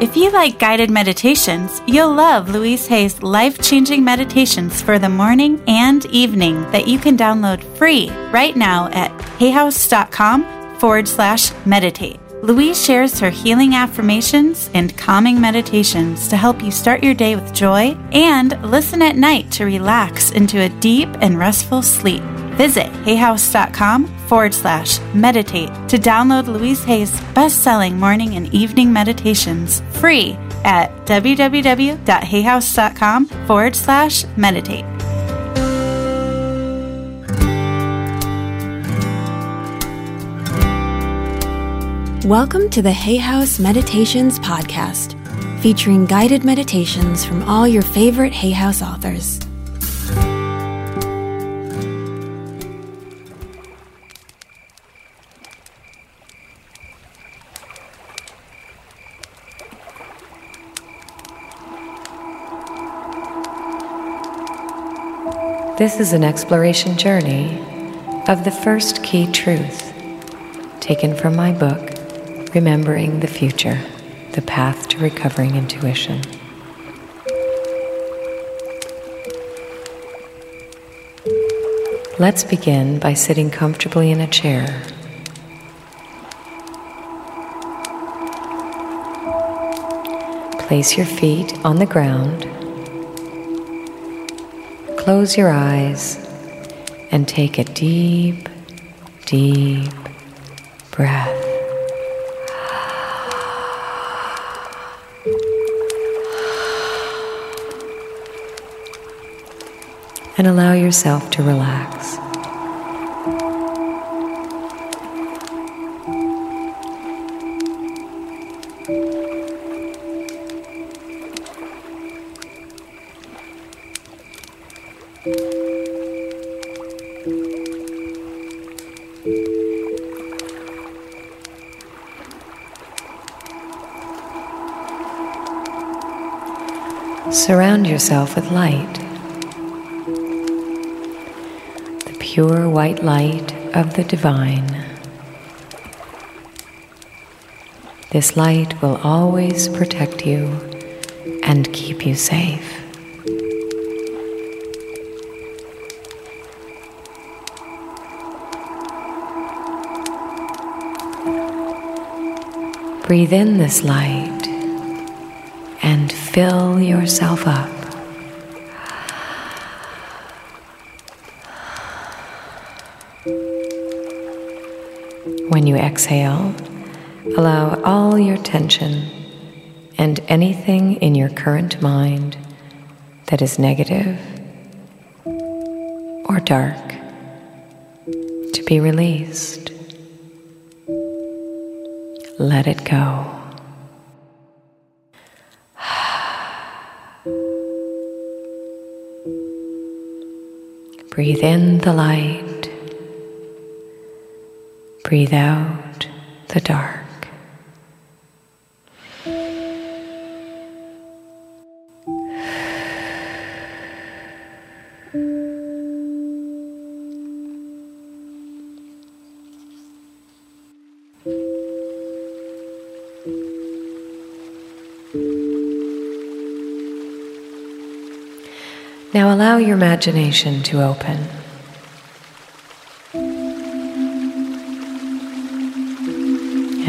If you like guided meditations, you'll love Louise Hay's life changing meditations for the morning and evening that you can download free right now at hayhouse.com forward slash meditate. Louise shares her healing affirmations and calming meditations to help you start your day with joy and listen at night to relax into a deep and restful sleep. Visit hayhouse.com forward slash meditate to download Louise Hay's best selling morning and evening meditations free at www.hayhouse.com forward slash meditate. Welcome to the Hay House Meditations Podcast, featuring guided meditations from all your favorite Hay House authors. This is an exploration journey of the first key truth taken from my book, Remembering the Future The Path to Recovering Intuition. Let's begin by sitting comfortably in a chair. Place your feet on the ground close your eyes and take a deep, deep breath. And allow yourself to relax. Yourself with light. The pure white light of the divine. This light will always protect you and keep you safe. Breathe in this light and fill yourself up. When you exhale, allow all your tension and anything in your current mind that is negative or dark to be released. Let it go. Breathe in the light. Breathe out the dark. Now allow your imagination to open.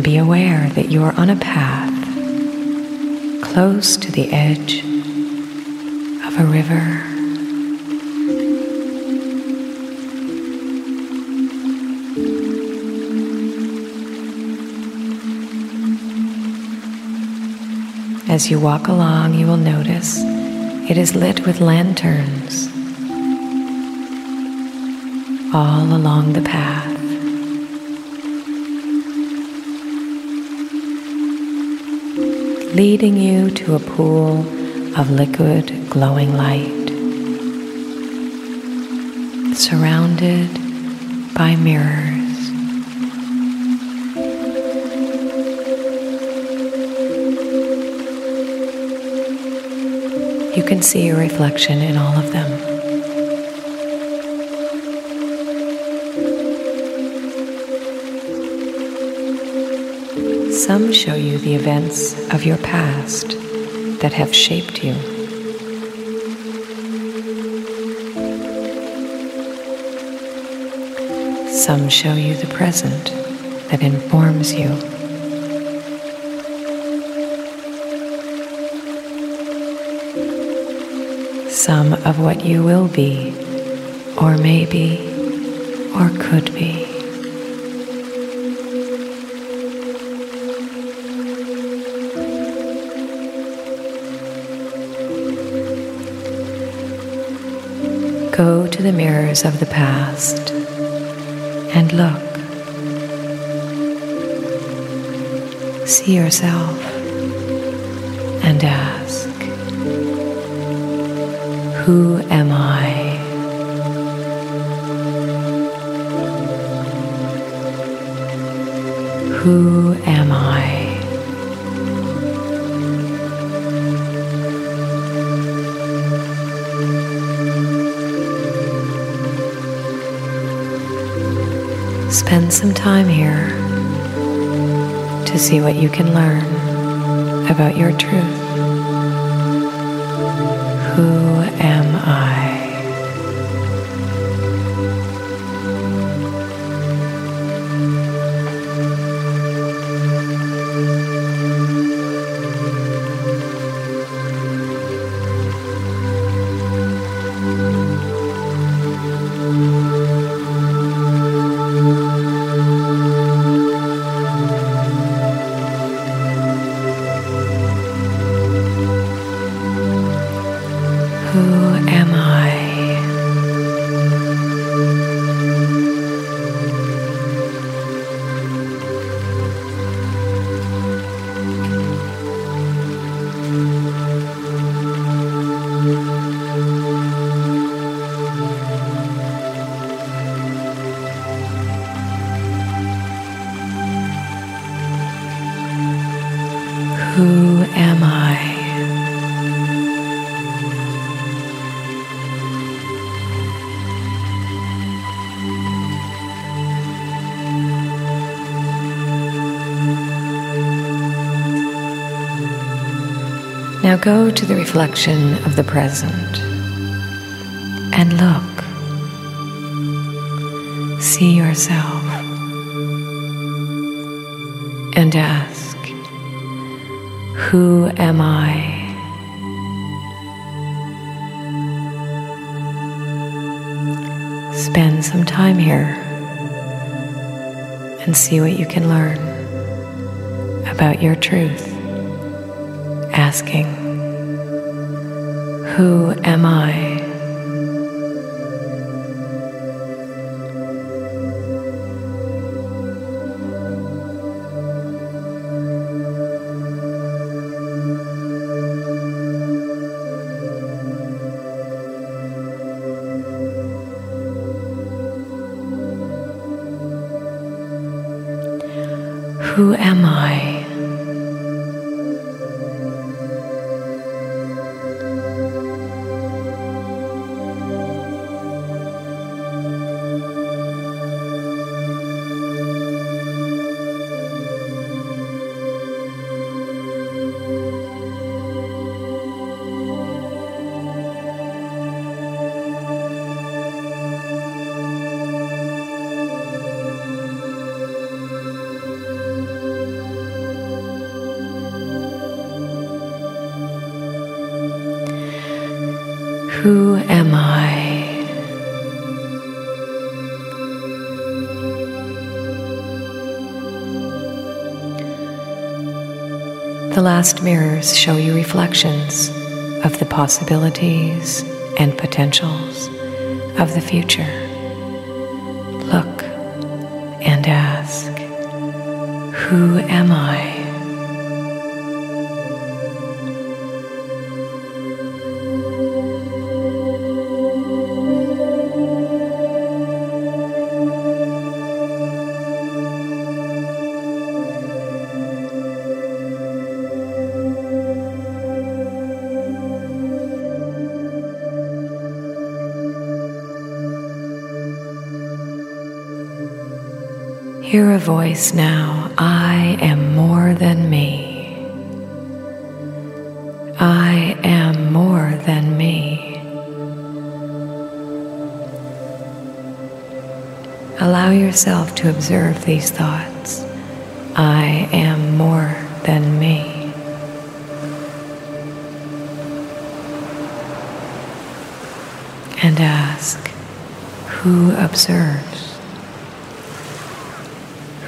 And be aware that you are on a path close to the edge of a river. As you walk along, you will notice it is lit with lanterns all along the path. Leading you to a pool of liquid glowing light, surrounded by mirrors. You can see your reflection in all of them. Some show you the events of your past that have shaped you. Some show you the present that informs you. Some of what you will be, or may be, or could be. Go to the mirrors of the past and look. See yourself and ask, Who am I? Who am I? Spend some time here to see what you can learn about your truth. Who am Who am I? Now go to the reflection of the present and look. See yourself and ask, Who am I? Spend some time here and see what you can learn about your truth asking, Who am I? Last mirrors show you reflections of the possibilities and potentials of the future. Look and ask, Who am I? Hear a voice now I am more than me. I am more than me. Allow yourself to observe these thoughts. I am more than me. and ask, Who observes?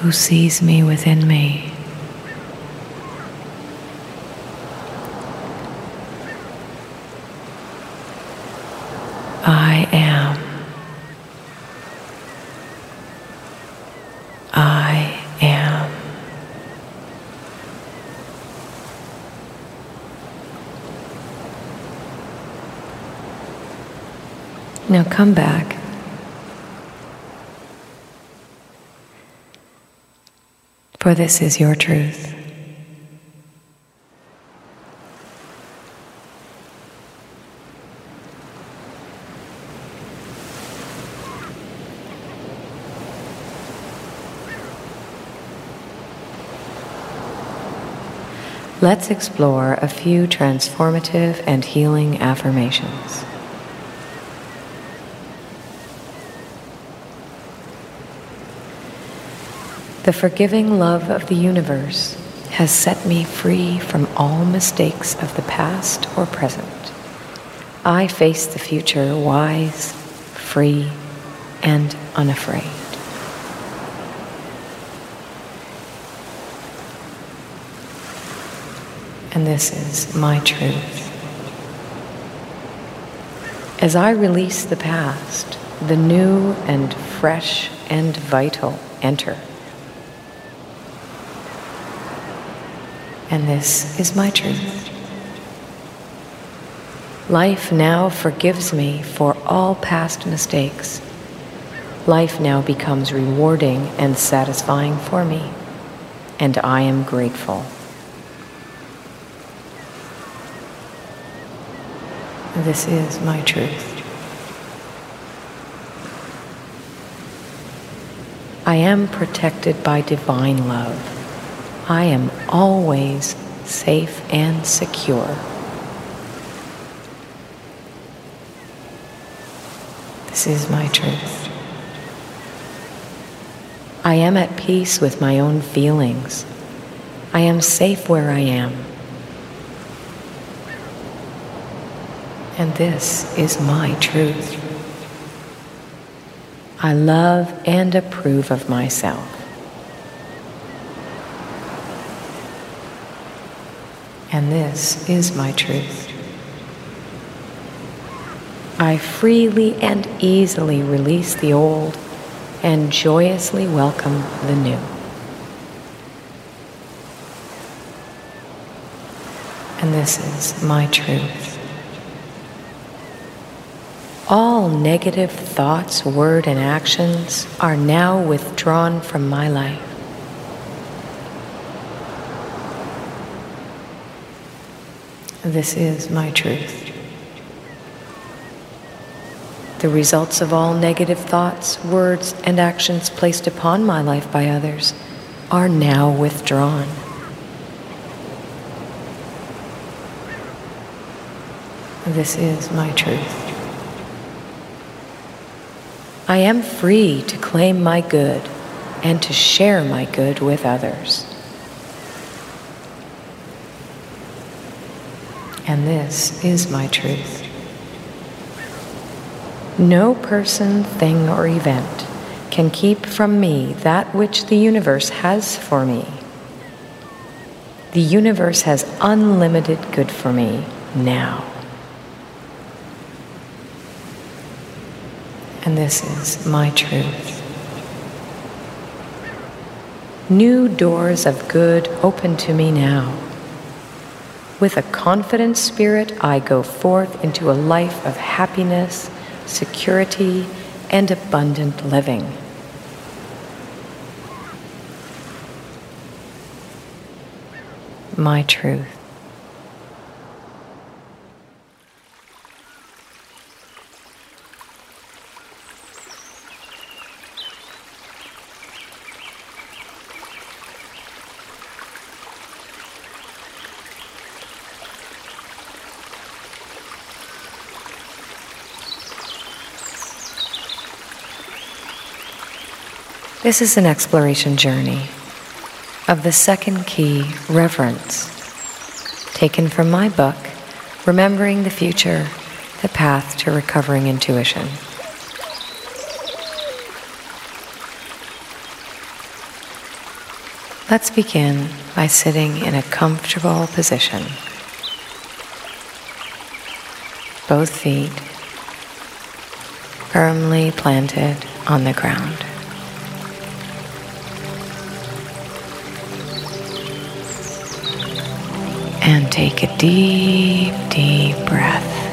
Who sees me within me? I am. I am. Now come back. For this is your truth. Let's explore a few transformative and healing affirmations. The forgiving love of the universe has set me free from all mistakes of the past or present. I face the future wise, free, and unafraid. And this is my truth. As I release the past, the new and fresh and vital enter. And this is my truth. Life now forgives me for all past mistakes. Life now becomes rewarding and satisfying for me, and I am grateful. This is my truth. I am protected by divine love. I am always safe and secure. This is my truth. I am at peace with my own feelings. I am safe where I am. And this is my truth. I love and approve of myself. And this is my truth. I freely and easily release the old and joyously welcome the new. And this is my truth. All negative thoughts, word, and actions are now withdrawn from my life. This is my truth. The results of all negative thoughts, words, and actions placed upon my life by others are now withdrawn. This is my truth. I am free to claim my good and to share my good with others. And this is my truth. No person, thing, or event can keep from me that which the universe has for me. The universe has unlimited good for me now. And this is my truth. New doors of good open to me now. With a confident spirit, I go forth into a life of happiness, security, and abundant living. My truth. This is an exploration journey of the second key, reverence, taken from my book, Remembering the Future The Path to Recovering Intuition. Let's begin by sitting in a comfortable position. Both feet firmly planted on the ground. Take a deep, deep breath.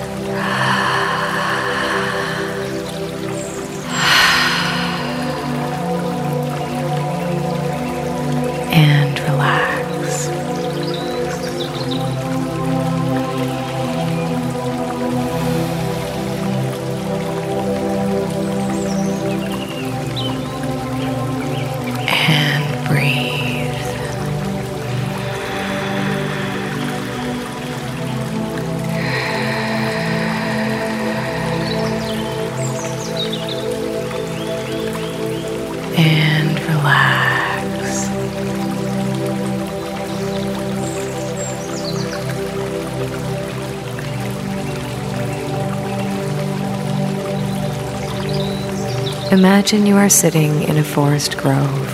Imagine you are sitting in a forest grove,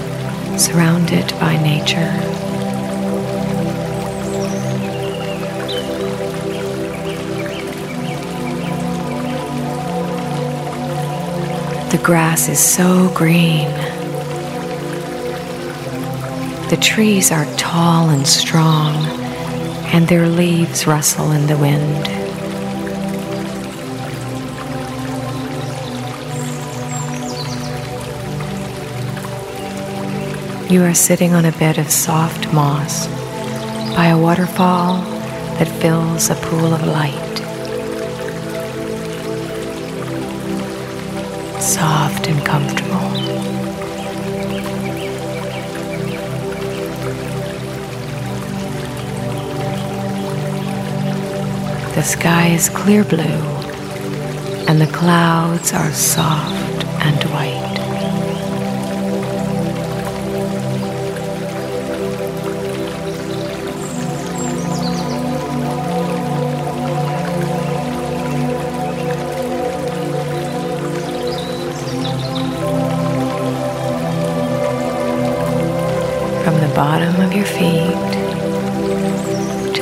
surrounded by nature. The grass is so green. The trees are tall and strong, and their leaves rustle in the wind. You are sitting on a bed of soft moss by a waterfall that fills a pool of light. Soft and comfortable. The sky is clear blue, and the clouds are soft and white.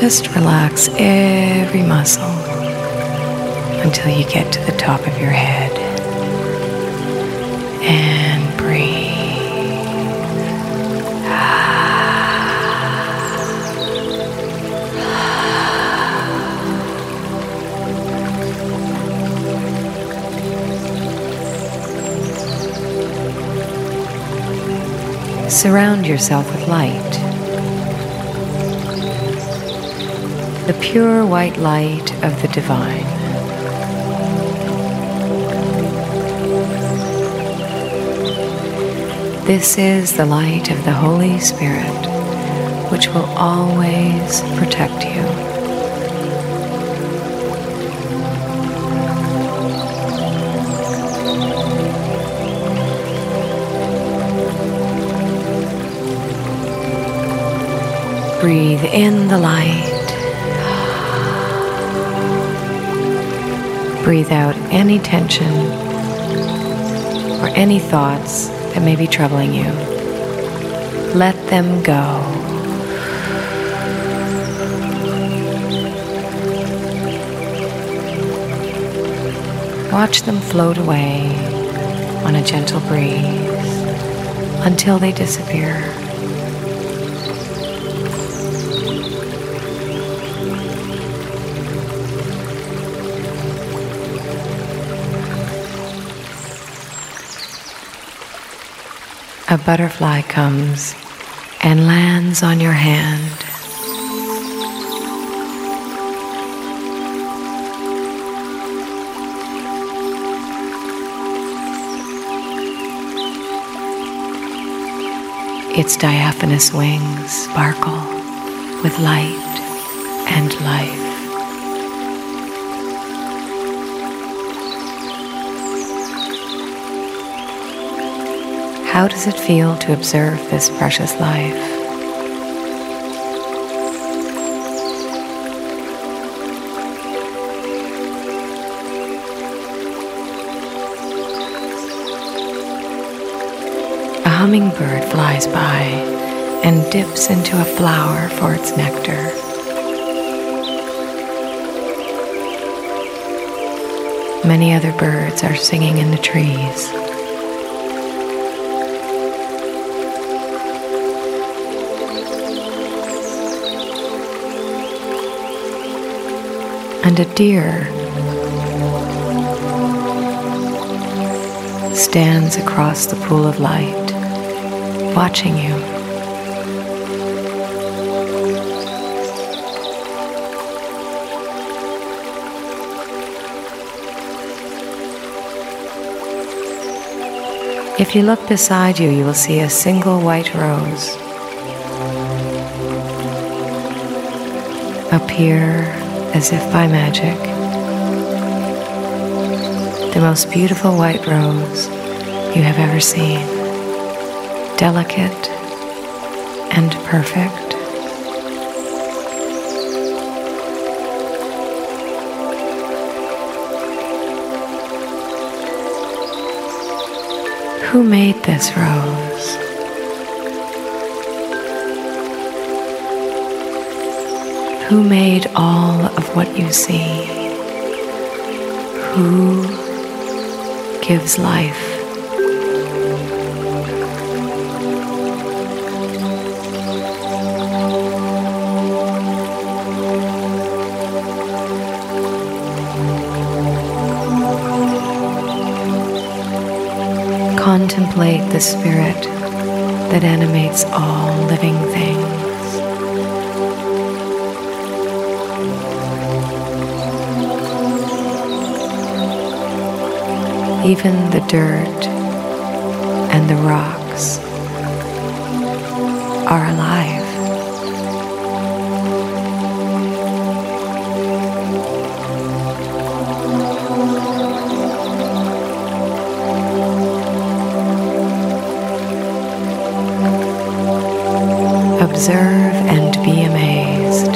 Just relax every muscle until you get to the top of your head. And breathe. Surround yourself with light. The pure white light of the divine. This is the light of the Holy Spirit, which will always protect you. Breathe in the light. Breathe out any tension or any thoughts that may be troubling you. Let them go. Watch them float away on a gentle breeze until they disappear. A butterfly comes and lands on your hand. Its diaphanous wings sparkle with light and life. How does it feel to observe this precious life? A hummingbird flies by and dips into a flower for its nectar. Many other birds are singing in the trees. And a deer stands across the pool of light, watching you. If you look beside you, you will see a single white rose appear as if by magic. The most beautiful white rose you have ever seen, delicate and perfect. Who made this rose? Who made all of what you see? Who gives life? Contemplate the spirit that animates all living things. Even the dirt and the rocks are alive. Observe and be amazed,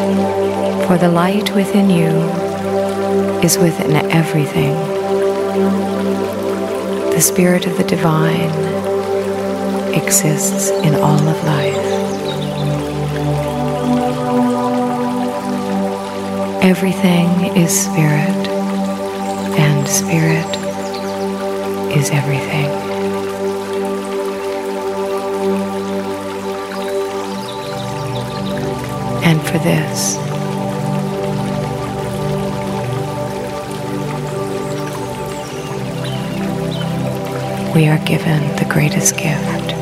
for the light within you is within everything. The Spirit of the Divine exists in all of life. Everything is Spirit, and Spirit is everything. And for this, we are given the greatest gift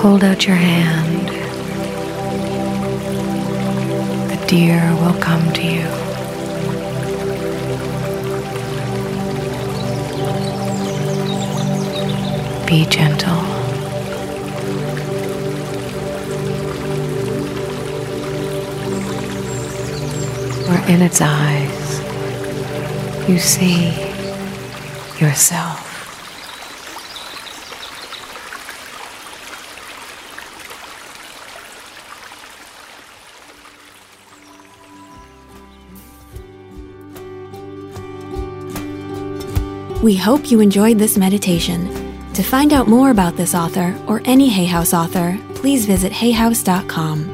Hold out your hand. The deer will come to you. Be gentle. Where in its eyes you see yourself. We hope you enjoyed this meditation. To find out more about this author or any Hay House author, please visit hayhouse.com.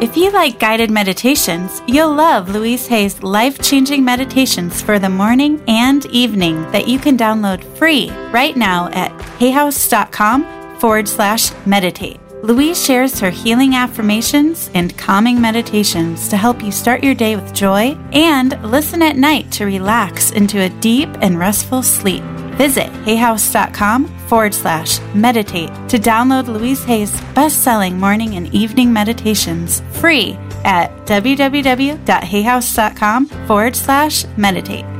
If you like guided meditations, you'll love Louise Hay's life changing meditations for the morning and evening that you can download free right now at hayhouse.com forward slash meditate. Louise shares her healing affirmations and calming meditations to help you start your day with joy and listen at night to relax into a deep and restful sleep. Visit hayhouse.com forward slash meditate to download Louise Hay's best selling morning and evening meditations free at www.hayhouse.com forward slash meditate.